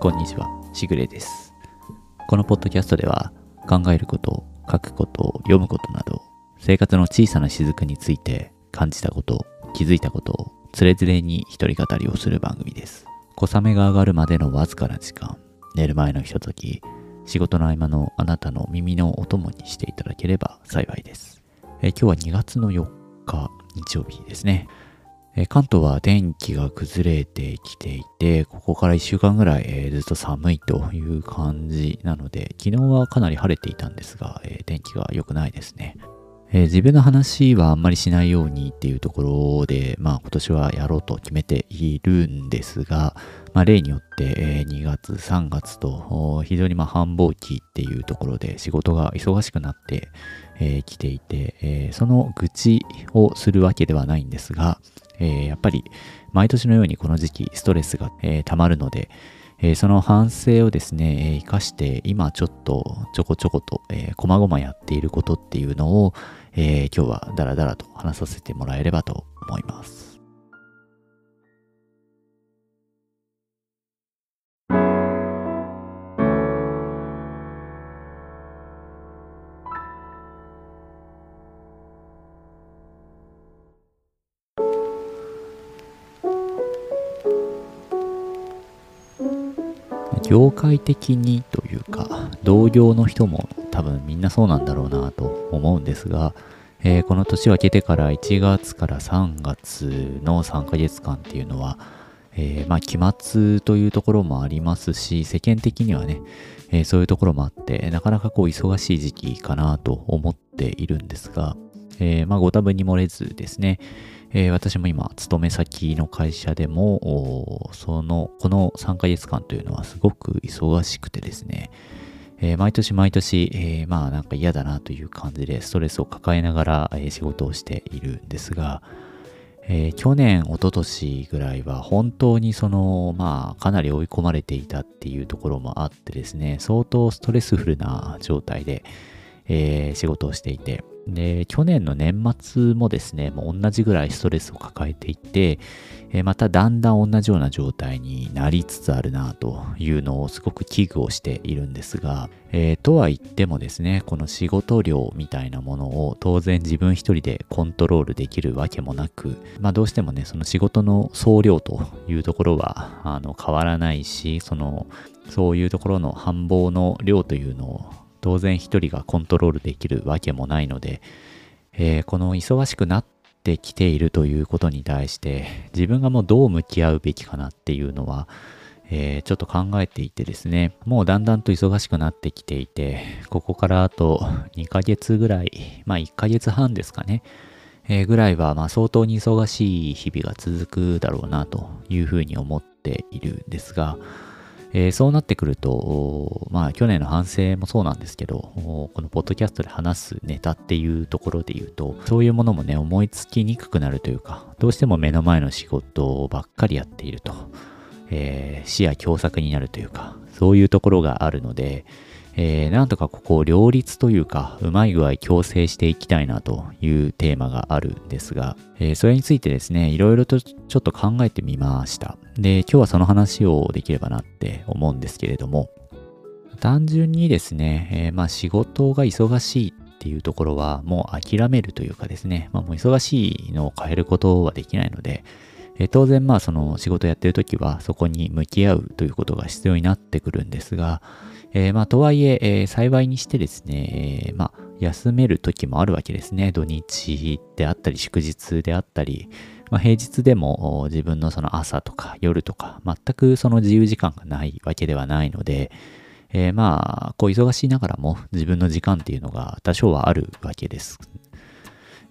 こんにちは、しぐれです。このポッドキャストでは、考えること、書くこと、読むことなど、生活の小さな雫について感じたこと、気づいたことを、つれづれに一人語りをする番組です。小雨が上がるまでのわずかな時間、寝る前のひととき、仕事の合間のあなたの耳のお供にしていただければ幸いです。え今日は2月の4日、日曜日ですね。え関東は天気が崩れてきていて、ここから1週間ぐらい、えーずっと寒いという感じなので、昨日はかなり晴れていたんですが、えー天気が良くないですね。えー自分の話はあんまりしないようにっていうところで、まあ今年はやろうと決めているんですが、まあ例によって、え2月、3月と非常にま繁忙期っていうところで仕事が忙しくなってき、えーていて、えその愚痴をするわけではないんですが、えーやっぱり毎年のようにこの時期ストレスが、えー溜まるので、えーその反省をですね、えー生かして今ちょっとちょこちょこと、えー、こまごまやっていることっていうのを、えー今日はダラダラと話させてもらえればと思います。業界的にというか、同業の人も多分みんなそうなんだろうなと思うんですが、えーこの年を明けてから1月から3月の3ヶ月間っていうのは、えーまあ期末というところもありますし、世間的にはね、えーそういうところもあって、なかなかこう忙しい時期かなと思っているんですが、えまあご多分に漏れずですね、えー私も今、勤め先の会社でも、その、この3ヶ月間というのはすごく忙しくてですね、えー毎年毎年、えーまあなんか嫌だなという感じでストレスを抱えながら、仕事をしているんですが、え去年、一昨年ぐらいは本当にその、まあかなり追い込まれていたっていうところもあってですね、相当ストレスフルな状態で、えー仕事をしていて、で、去年の年末もですね、もう同じぐらいストレスを抱えていて、えーまただんだん同じような状態になりつつあるなというのをすごく危惧をしているんですが、えーとは言ってもですね、この仕事量みたいなものを当然自分一人でコントロールできるわけもなく、まあどうしてもね、その仕事の総量というところはあの変わらないし、そのそういうところの繁忙の量というのを当然一人がコントロールできるわけもないので、えーこの忙しくなってきているということに対して自分がもうどう向き合うべきかなっていうのは、えーちょっと考えていてですねもうだんだんと忙しくなってきていてここからあと2ヶ月ぐらいまあ1ヶ月半ですかね、えーぐらいはま相当に忙しい日々が続くだろうなというふうに思っているんですが、えーそうなってくると、まあ去年の反省もそうなんですけど、このポッドキャストで話すネタっていうところで言うと、そういうものもね、思いつきにくくなるというか、どうしても目の前の仕事ばっかりやっていると、えー視野狭窄になるというか、そういうところがあるので、えーなんとかここを両立というか、うまい具合強制していきたいなというテーマがあるんですが、えーそれについてですね、いろいろとちょっと考えてみました。で、今日はその話をできればなって思うんですけれども、単純にですね、えーまあ仕事が忙しいっていうところはもう諦めるというかですね、まあもう忙しいのを変えることはできないので、え当然まあその仕事やってる時はそこに向き合うということが必要になってくるんですが、えーまあとはいええー幸いにしてですね、えーまあ休める時もあるわけですね。土日であったり祝日であったり、まあ、平日でも自分のその朝とか夜とか全くその自由時間がないわけではないので、えーまあこう忙しいながらも自分の時間っていうのが多少はあるわけです。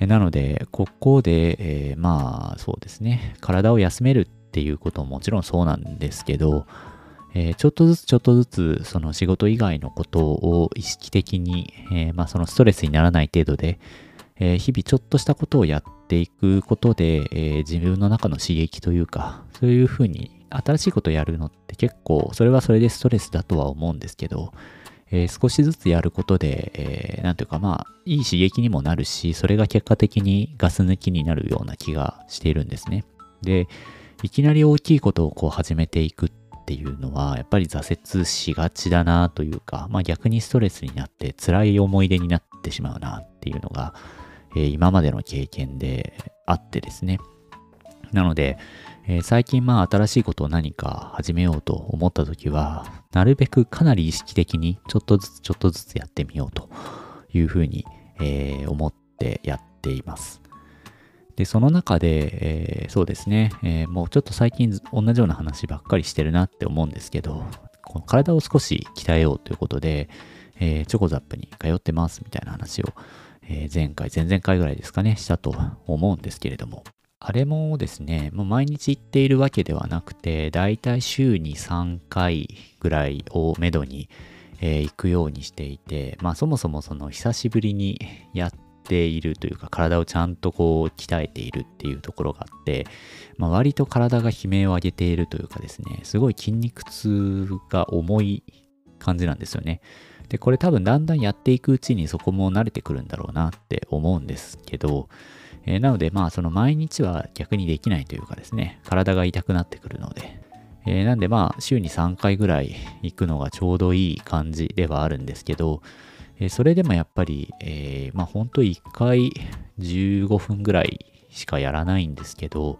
なのでここで、えーまあそうですね。体を休めるっていうことももちろんそうなんですけど、えーちょっとずつちょっとずつその仕事以外のことを意識的に、えーまあそのストレスにならない程度で、え日々ちょっとしたことをやっていくことで、え自分の中の刺激というか、そういうふうに新しいことをやるのって結構、それはそれでストレスだとは思うんですけど、えー少しずつやることで、えーなんていうかまあ、いい刺激にもなるし、それが結果的にガス抜きになるような気がしているんですね。で、いきなり大きいことをこう始めていくっていうのは、やっぱり挫折しがちだなというか、まあ逆にストレスになって辛い思い出になってしまうなっていうのが、えー、今までの経験であってですね。なので、えー、最近まあ新しいことを何か始めようと思った時は、なるべくかなり意識的にちょっとずつちょっとずつやってみようというふうに、えー、思ってやっています。で、その中で、えー、そうですね、えー、もうちょっと最近同じような話ばっかりしてるなって思うんですけど、この体を少し鍛えようということで、えー、チョコザップに通ってますみたいな話を、え前回、前々回ぐらいですかね、したと思うんですけれども、あれもですね、もう毎日行っているわけではなくて、だいたい週に3回ぐらいをめどに、えー、行くようにしていて、まあそもそもその久しぶりにやっているというか、体をちゃんとこう鍛えているっていうところがあって、まあ、割と体が悲鳴を上げているというかですね、すごい筋肉痛が重い感じなんですよね。で、これ多分だんだんやっていくうちにそこも慣れてくるんだろうなって思うんですけど、えー、なのでまあその毎日は逆にできないというかですね、体が痛くなってくるので、えー、なんでまあ週に3回ぐらい行くのがちょうどいい感じではあるんですけど、えー、それでもやっぱり、えー、まあほんと1回15分ぐらいしかやらないんですけど、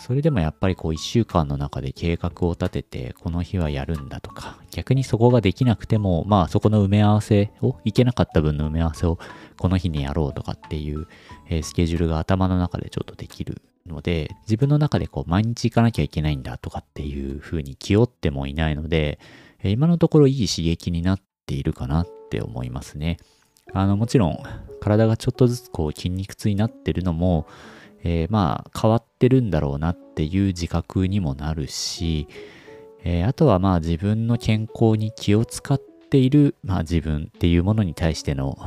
それでもやっぱりこう1週間の中で計画を立てて、この日はやるんだとか、逆にそこができなくても、まあそこの埋め合わせを、いけなかった分の埋め合わせをこの日にやろうとかっていう、え、スケジュールが頭の中でちょっとできるので、自分の中でこう毎日行かなきゃいけないんだとかっていう風に気負ってもいないので、え、今のところいい刺激になっているかなって思いますね。あの、もちろん体がちょっとずつこう筋肉痛になってるのも、えー、まあ変わってるんだろうなっていう自覚にもなるし、えー、あとはまあ自分の健康に気を使っている、まあ、自分っていうものに対しての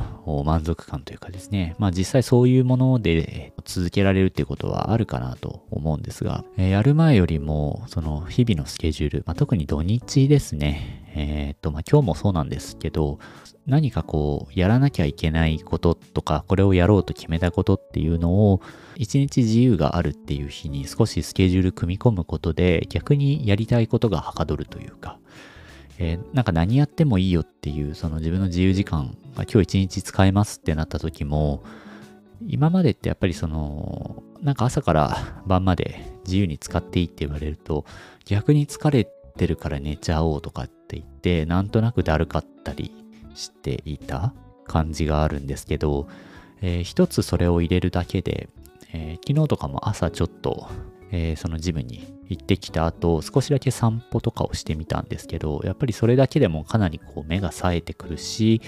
満足感というかですね、まあ実際そういうもので続けられるっていうことはあるかなと思うんですが、えー、やる前よりもその日々のスケジュール、まあ、特に土日ですね、えー、っとまあ今日もそうなんですけど、何かこうやらなきゃいけないこととか、これをやろうと決めたことっていうのを一日自由があるっていう日に少しスケジュール組み込むことで逆にやりたいことがはかどるというか、えー、なんか何やってもいいよっていうその自分の自由時間が今日一日使えますってなった時も今までってやっぱりそのなんか朝から晩まで自由に使っていいって言われると逆に疲れてるから寝ちゃおうとかって言ってなんとなくだるかったりしていた感じがあるんですけど、えー、一つそれを入れるだけでえー、昨日とかも朝ちょっと、えー、そのジムに行ってきた後、少しだけ散歩とかをしてみたんですけど、やっぱりそれだけでもかなりこう目が冴えてくるし、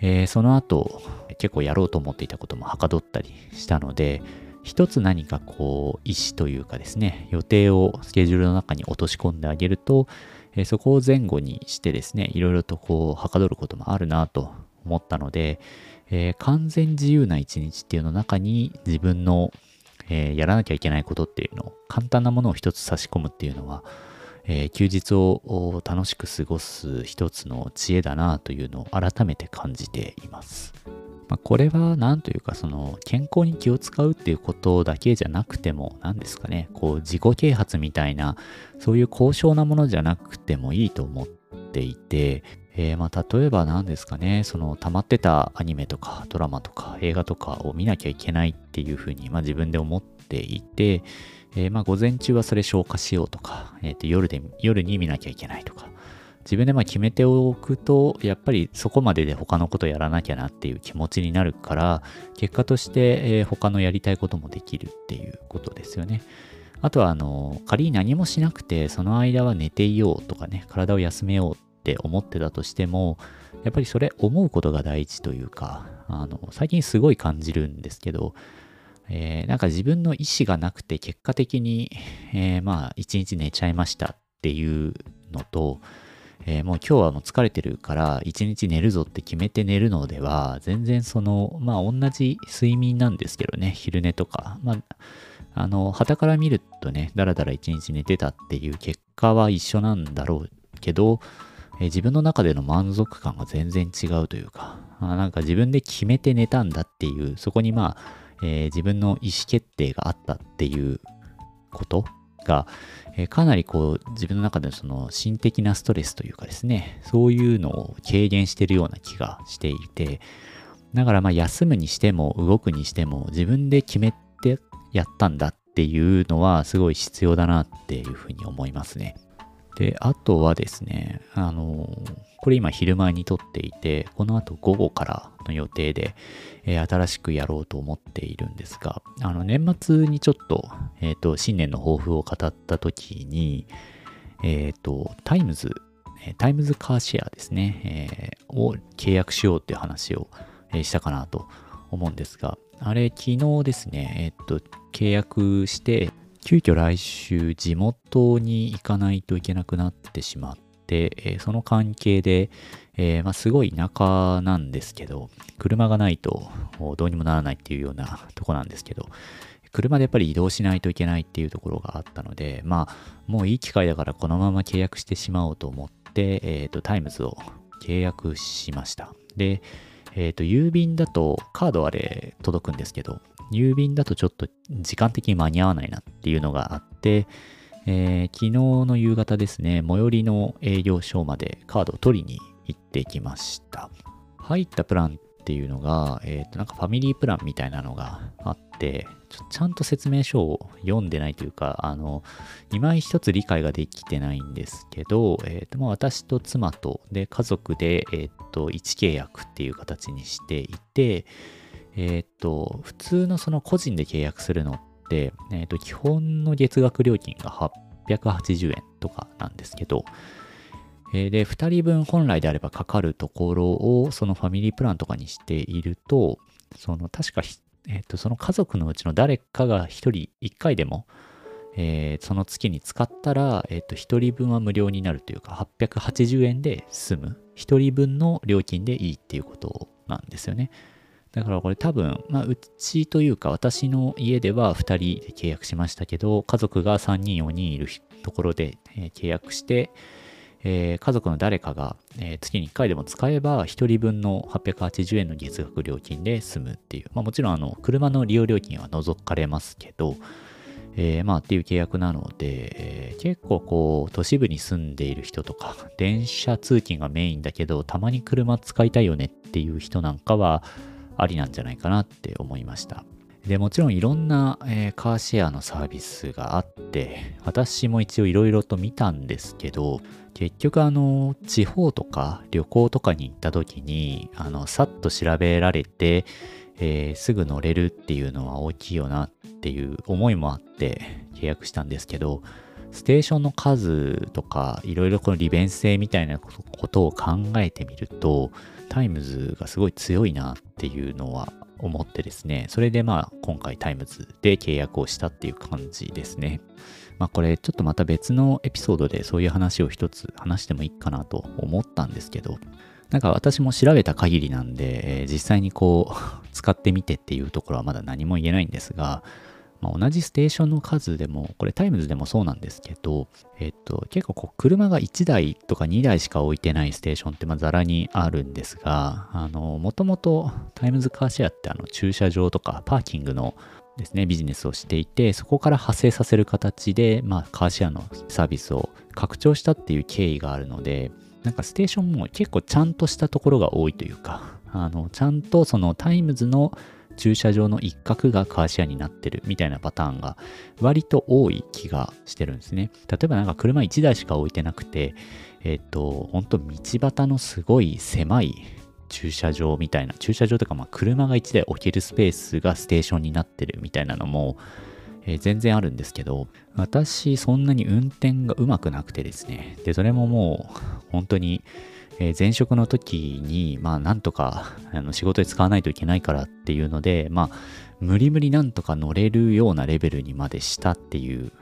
えー、その後結構やろうと思っていたこともはかどったりしたので、一つ何かこう意思というかですね、予定をスケジュールの中に落とし込んであげると、え、そこを前後にしてですね、いろいろとこうはかどることもあるなと思ったので、えー、完全自由な一日っていうの中に自分のえー、やらなきゃいけないことっていうのを、簡単なものを一つ差し込むっていうのは、えー、休日を楽しく過ごす一つの知恵だなというのを改めて感じています。まあ、これは何というかその健康に気を使うっていうことだけじゃなくても何ですかねこう自己啓発みたいなそういう高尚なものじゃなくてもいいと思っていてえー、まあ、例えば何ですかね、その溜まってたアニメとかドラマとか映画とかを見なきゃいけないっていうふうに、まあ、自分で思っていて、えー、まあ午前中はそれ消化しようとか、えー、と夜で夜に見なきゃいけないとか、自分でま決めておくと、やっぱりそこまでで他のことやらなきゃなっていう気持ちになるから、結果として、え、他のやりたいこともできるっていうことですよね。あとは、あの、仮に何もしなくて、その間は寝ていようとかね、体を休めようって思ってたとしても、やっぱりそれ思うことが大事というか、あの、最近すごい感じるんですけど、えー、なんか自分の意思がなくて結果的に、えー、まあ一日寝ちゃいましたっていうのと、えー、もう今日はもう疲れてるから一日寝るぞって決めて寝るのでは全然そのまあ同じ睡眠なんですけどね昼寝とか。まああの旗から見るとねだらだら一日寝てたっていう結果は一緒なんだろうけどえ自分の中での満足感が全然違うというか、あなんか自分で決めて寝たんだっていう、そこにまあ、えー、自分の意思決定があったっていうことが、え、かなりこう自分の中でのその心的なストレスというかですね、そういうのを軽減してるような気がしていて、だからまあ休むにしても動くにしても自分で決めてやったんだっていうのはすごい必要だなっていうふうに思いますね。で、あとはですね、あの、これ今昼前に撮っていて、この後午後からの予定で、えー、新しくやろうと思っているんですが、あの、年末にちょっと、えっ、ー、と、新年の抱負を語った時に、えっ、ー、と、タイムズ、タイムズカーシェアですね、えを契約しようっていう話を、えしたかなと思うんですが、あれ、昨日ですね、えっと、契約して、急遽来週地元に行かないといけなくなってしまって、えー、その関係で、えー、まあ、すごい田舎なんですけど、車がないとどうにもならないっていうようなとこなんですけど、車でやっぱり移動しないといけないっていうところがあったので、まあ、もういい機会だからこのまま契約してしまおうと思って、えっ、ー、と、タイムズを契約しました。で、えっ、と、郵便だとカードあれ届くんですけど、郵便だとちょっと時間的に間に合わないなっていうのがあって、えー、昨日の夕方ですね、最寄りの営業所までカードを取りに行ってきました。入ったプランっていうのが、え、ー、と、なんかファミリープランみたいなのがあって、ちちゃんと説明書を読んでないというか、あの、今一つ理解ができてないんですけど、え、ー、と、私と妻と、で、家族で、え、ー、と、1契約っていう形にしていて、えっ、と、普通のその個人で契約するのって、えっ、と、基本の月額料金が880円とかなんですけど、えで、2人分本来であればかかるところを、そのファミリープランとかにしていると、その確か、えっ、と、その家族のうちの誰かが1人1回でも、えー、その月に使ったら、えっ、と、1人分は無料になるというか、880円で済む。1人分の料金でいいっていうことなんですよね。だからこれ多分、まあ、うちというか私の家では2人で契約しましたけど、家族が3人4人いるところで、え、契約して、えー、家族の誰かが、えー、月に1回でも使えば、1人分の880円の月額料金で済むっていう。まあ、もちろん、あの、車の利用料金は除かれますけど、えー、まあっていう契約なので、えー、結構こう都市部に住んでいる人とか電車通勤がメインだけどたまに車使いたいよねっていう人なんかはありなんじゃないかなって思いました。でもちろんいろんな、えー、カーシェアのサービスがあって私も一応いろいろと見たんですけど結局あの地方とか旅行とかに行った時にあのさっと調べられて、えー、すぐ乗れるっていうのは大きいよなっていう思いもあって契約したんですけどステーションの数とかいろいろこの利便性みたいなことを考えてみるとタイムズがすごい強いなっていうのは思ってですね。それでまあ今回タイムズで契約をしたっていう感じですね。まあこれちょっとまた別のエピソードでそういう話を一つ話してもいいかなと思ったんですけど、なんか私も調べた限りなんで、え、実際にこう 使ってみてっていうところはまだ何も言えないんですが、まあ、同じステーションの数でも、これタイムズでもそうなんですけど、えっと、結構こう車が1台とか2台しか置いてないステーションってまあザラにあるんですが、あの、もともとタイムズカーシェアってあの駐車場とかパーキングのですね、ビジネスをしていて、そこから派生させる形で、まあ、カーシェアのサービスを拡張したっていう経緯があるので、なんかステーションも結構ちゃんとしたところが多いというか、あの、ちゃんとそのタイムズの駐車場の一角がカーシェアになってるみたいなパターンが割と多い気がしてるんですね。例えばなんか車1台しか置いてなくて、えっ、と、本当道端のすごい狭い駐車場みたいな、駐車場とかまあ車が1台置けるスペースがステーションになってるみたいなのも、えー、全然あるんですけど、私そんなに運転がうまくなくてですね、で、それももう本当に、えー、前職の時に、まあなんとか あの仕事で使わないといけないからっていうので、まあ無理無理なんとか乗れるようなレベルにまでしたっていう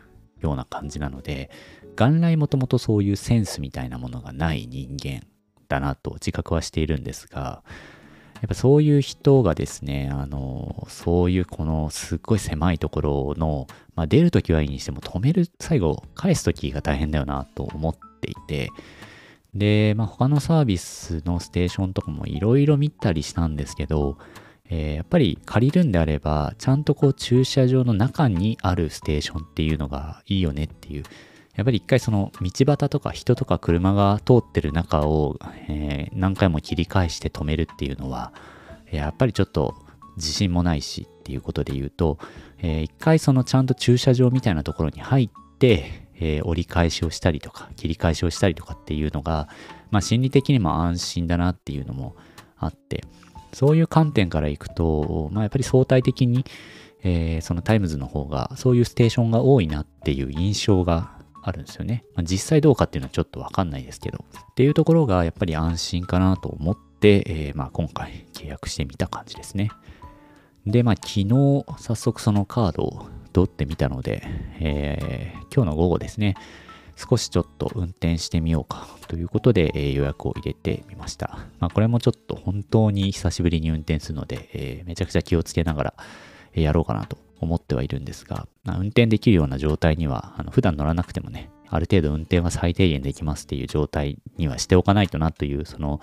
ような感じなので、元来もともとそういうセンスみたいなものがない人間だなと自覚はしているんですが、やっぱそういう人がですね、あの、そういうこのすっごい狭いところの、まあ、出るときはいいにしても止める、最後返すときが大変だよなと思っていて、で、まあ、他のサービスのステーションとかもいろいろ見たりしたんですけど、えー、やっぱり借りるんであれば、ちゃんとこう駐車場の中にあるステーションっていうのがいいよねっていう。やっぱり一回その道端とか人とか車が通ってる中を、えー、何回も切り返して止めるっていうのは、やっぱりちょっと自信もないしっていうことで言うと、えー、一回そのちゃんと駐車場みたいなところに入って、えー、折り返しをしたりとか切り返しをしたりとかっていうのが、まあ、心理的にも安心だなっていうのもあってそういう観点からいくと、まあ、やっぱり相対的に、えー、そのタイムズの方がそういうステーションが多いなっていう印象があるんですよね。まあ、実際どうかっていうのはちょっとわかんないですけど。っていうところがやっぱり安心かなと思って、えー、まあ今回契約してみた感じですね。で、まあ昨日早速そのカードを取ってみたので、えー、今日の午後ですね、少しちょっと運転してみようかということで、えー、予約を入れてみました。まあ、これもちょっと本当に久しぶりに運転するので、えー、めちゃくちゃ気をつけながら、えやろうかなと思ってはいるんですが、まあ、運転できるような状態には、あの普段乗らなくてもね、ある程度運転は最低限できますっていう状態にはしておかないとなという、その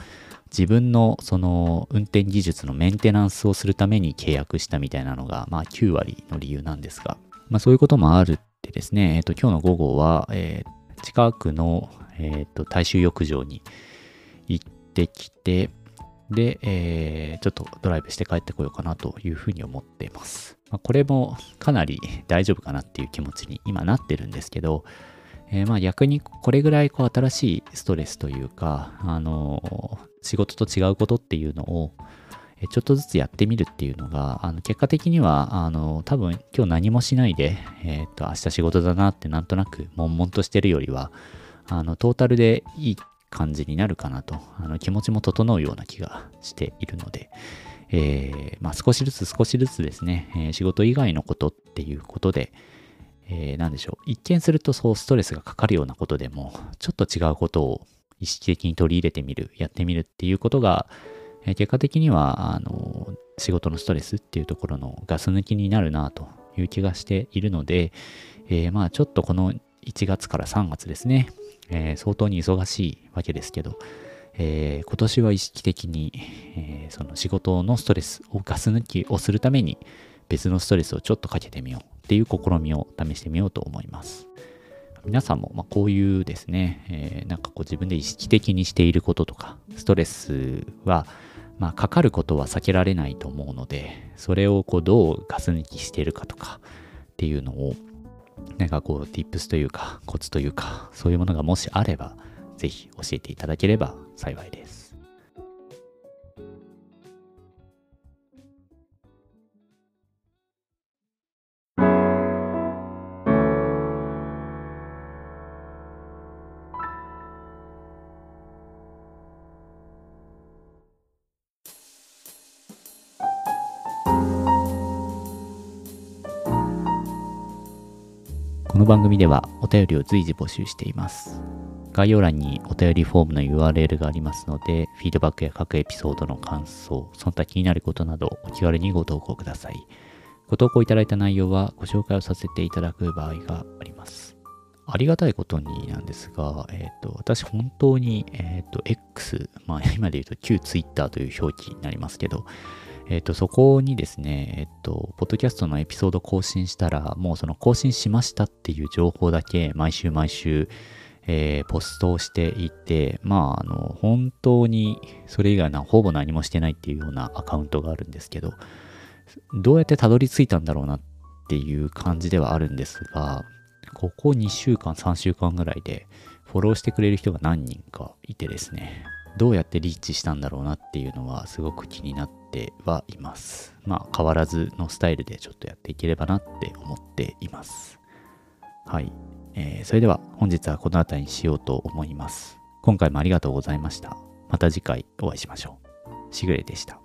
自分のその運転技術のメンテナンスをするために契約したみたいなのが、まあ9割の理由なんですが、まあそういうこともあるってですね、えっ、と今日の午後は、えー、近くの、えっ、と大衆浴場に行ってきて、で、えー、ちょっとドライブして帰ってこようかなというふうに思っています。まあ、これもかなり大丈夫かなっていう気持ちに今なってるんですけど、えー、まあ逆にこれぐらいこう新しいストレスというか、あの仕事と違うことっていうのを、ちょっとずつやってみるっていうのが、あの結果的には、あの、多分今日何もしないで、えっ、ー、と、明日仕事だなってなんとなく悶々としてるよりは、あの、トータルでいい感じになるかなと、あの気持ちも整うような気がしているので、えー、まあ少しずつ少しずつですね、えー、仕事以外のことっていうことで、えー、何でしょう。一見するとそうストレスがかかるようなことでも、ちょっと違うことを意識的に取り入れてみる、やってみるっていうことが、えー、結果的には、あの、仕事のストレスっていうところのガス抜きになるなという気がしているので、えー、まあちょっとこの1月から3月ですね、えー、相当に忙しいわけですけど、えー、今年は意識的に、えー、その仕事のストレスをガス抜きをするために別のストレスをちょっとかけてみようっていう試みを試してみようと思います。皆さんも、まあ、こういうですね、えー、なんかこう自分で意識的にしていることとか、ストレスは、まあ、かかることは避けられないと思うので、それをこうどうガス抜きしているかとかっていうのを、なんかこう、tips というか、コツというか、そういうものがもしあれば、ぜひ教えていただければ幸いです。この番組ではお便りを随時募集しています。概要欄にお便りフォームの URL がありますので、フィードバックや各エピソードの感想、その他気になることなどお気軽にご投稿ください。ご投稿いただいた内容はご紹介をさせていただく場合があります。ありがたいことになんですが、えっ、ー、と、私本当に、えっ、ー、と、X、まあ今で言うと旧 Twitter という表記になりますけど、えっ、と、そこにですね、えっ、と、ポッドキャストのエピソード更新したら、もうその更新しましたっていう情報だけ毎週毎週、えー、ポストをしていて、まあ、あの、本当にそれ以外な、ほぼ何もしてないっていうようなアカウントがあるんですけど、どうやってたどり着いたんだろうなっていう感じではあるんですが、ここ2週間、3週間ぐらいで、フォローしてくれる人が何人かいてですね、どうやってリーチしたんだろうなっていうのはすごく気になっててはいます。まあ変わらずのスタイルでちょっとやっていければなって思っています。はい。えー、それでは本日はこの辺りにしようと思います。今回もありがとうございました。また次回お会いしましょう。しぐれでした。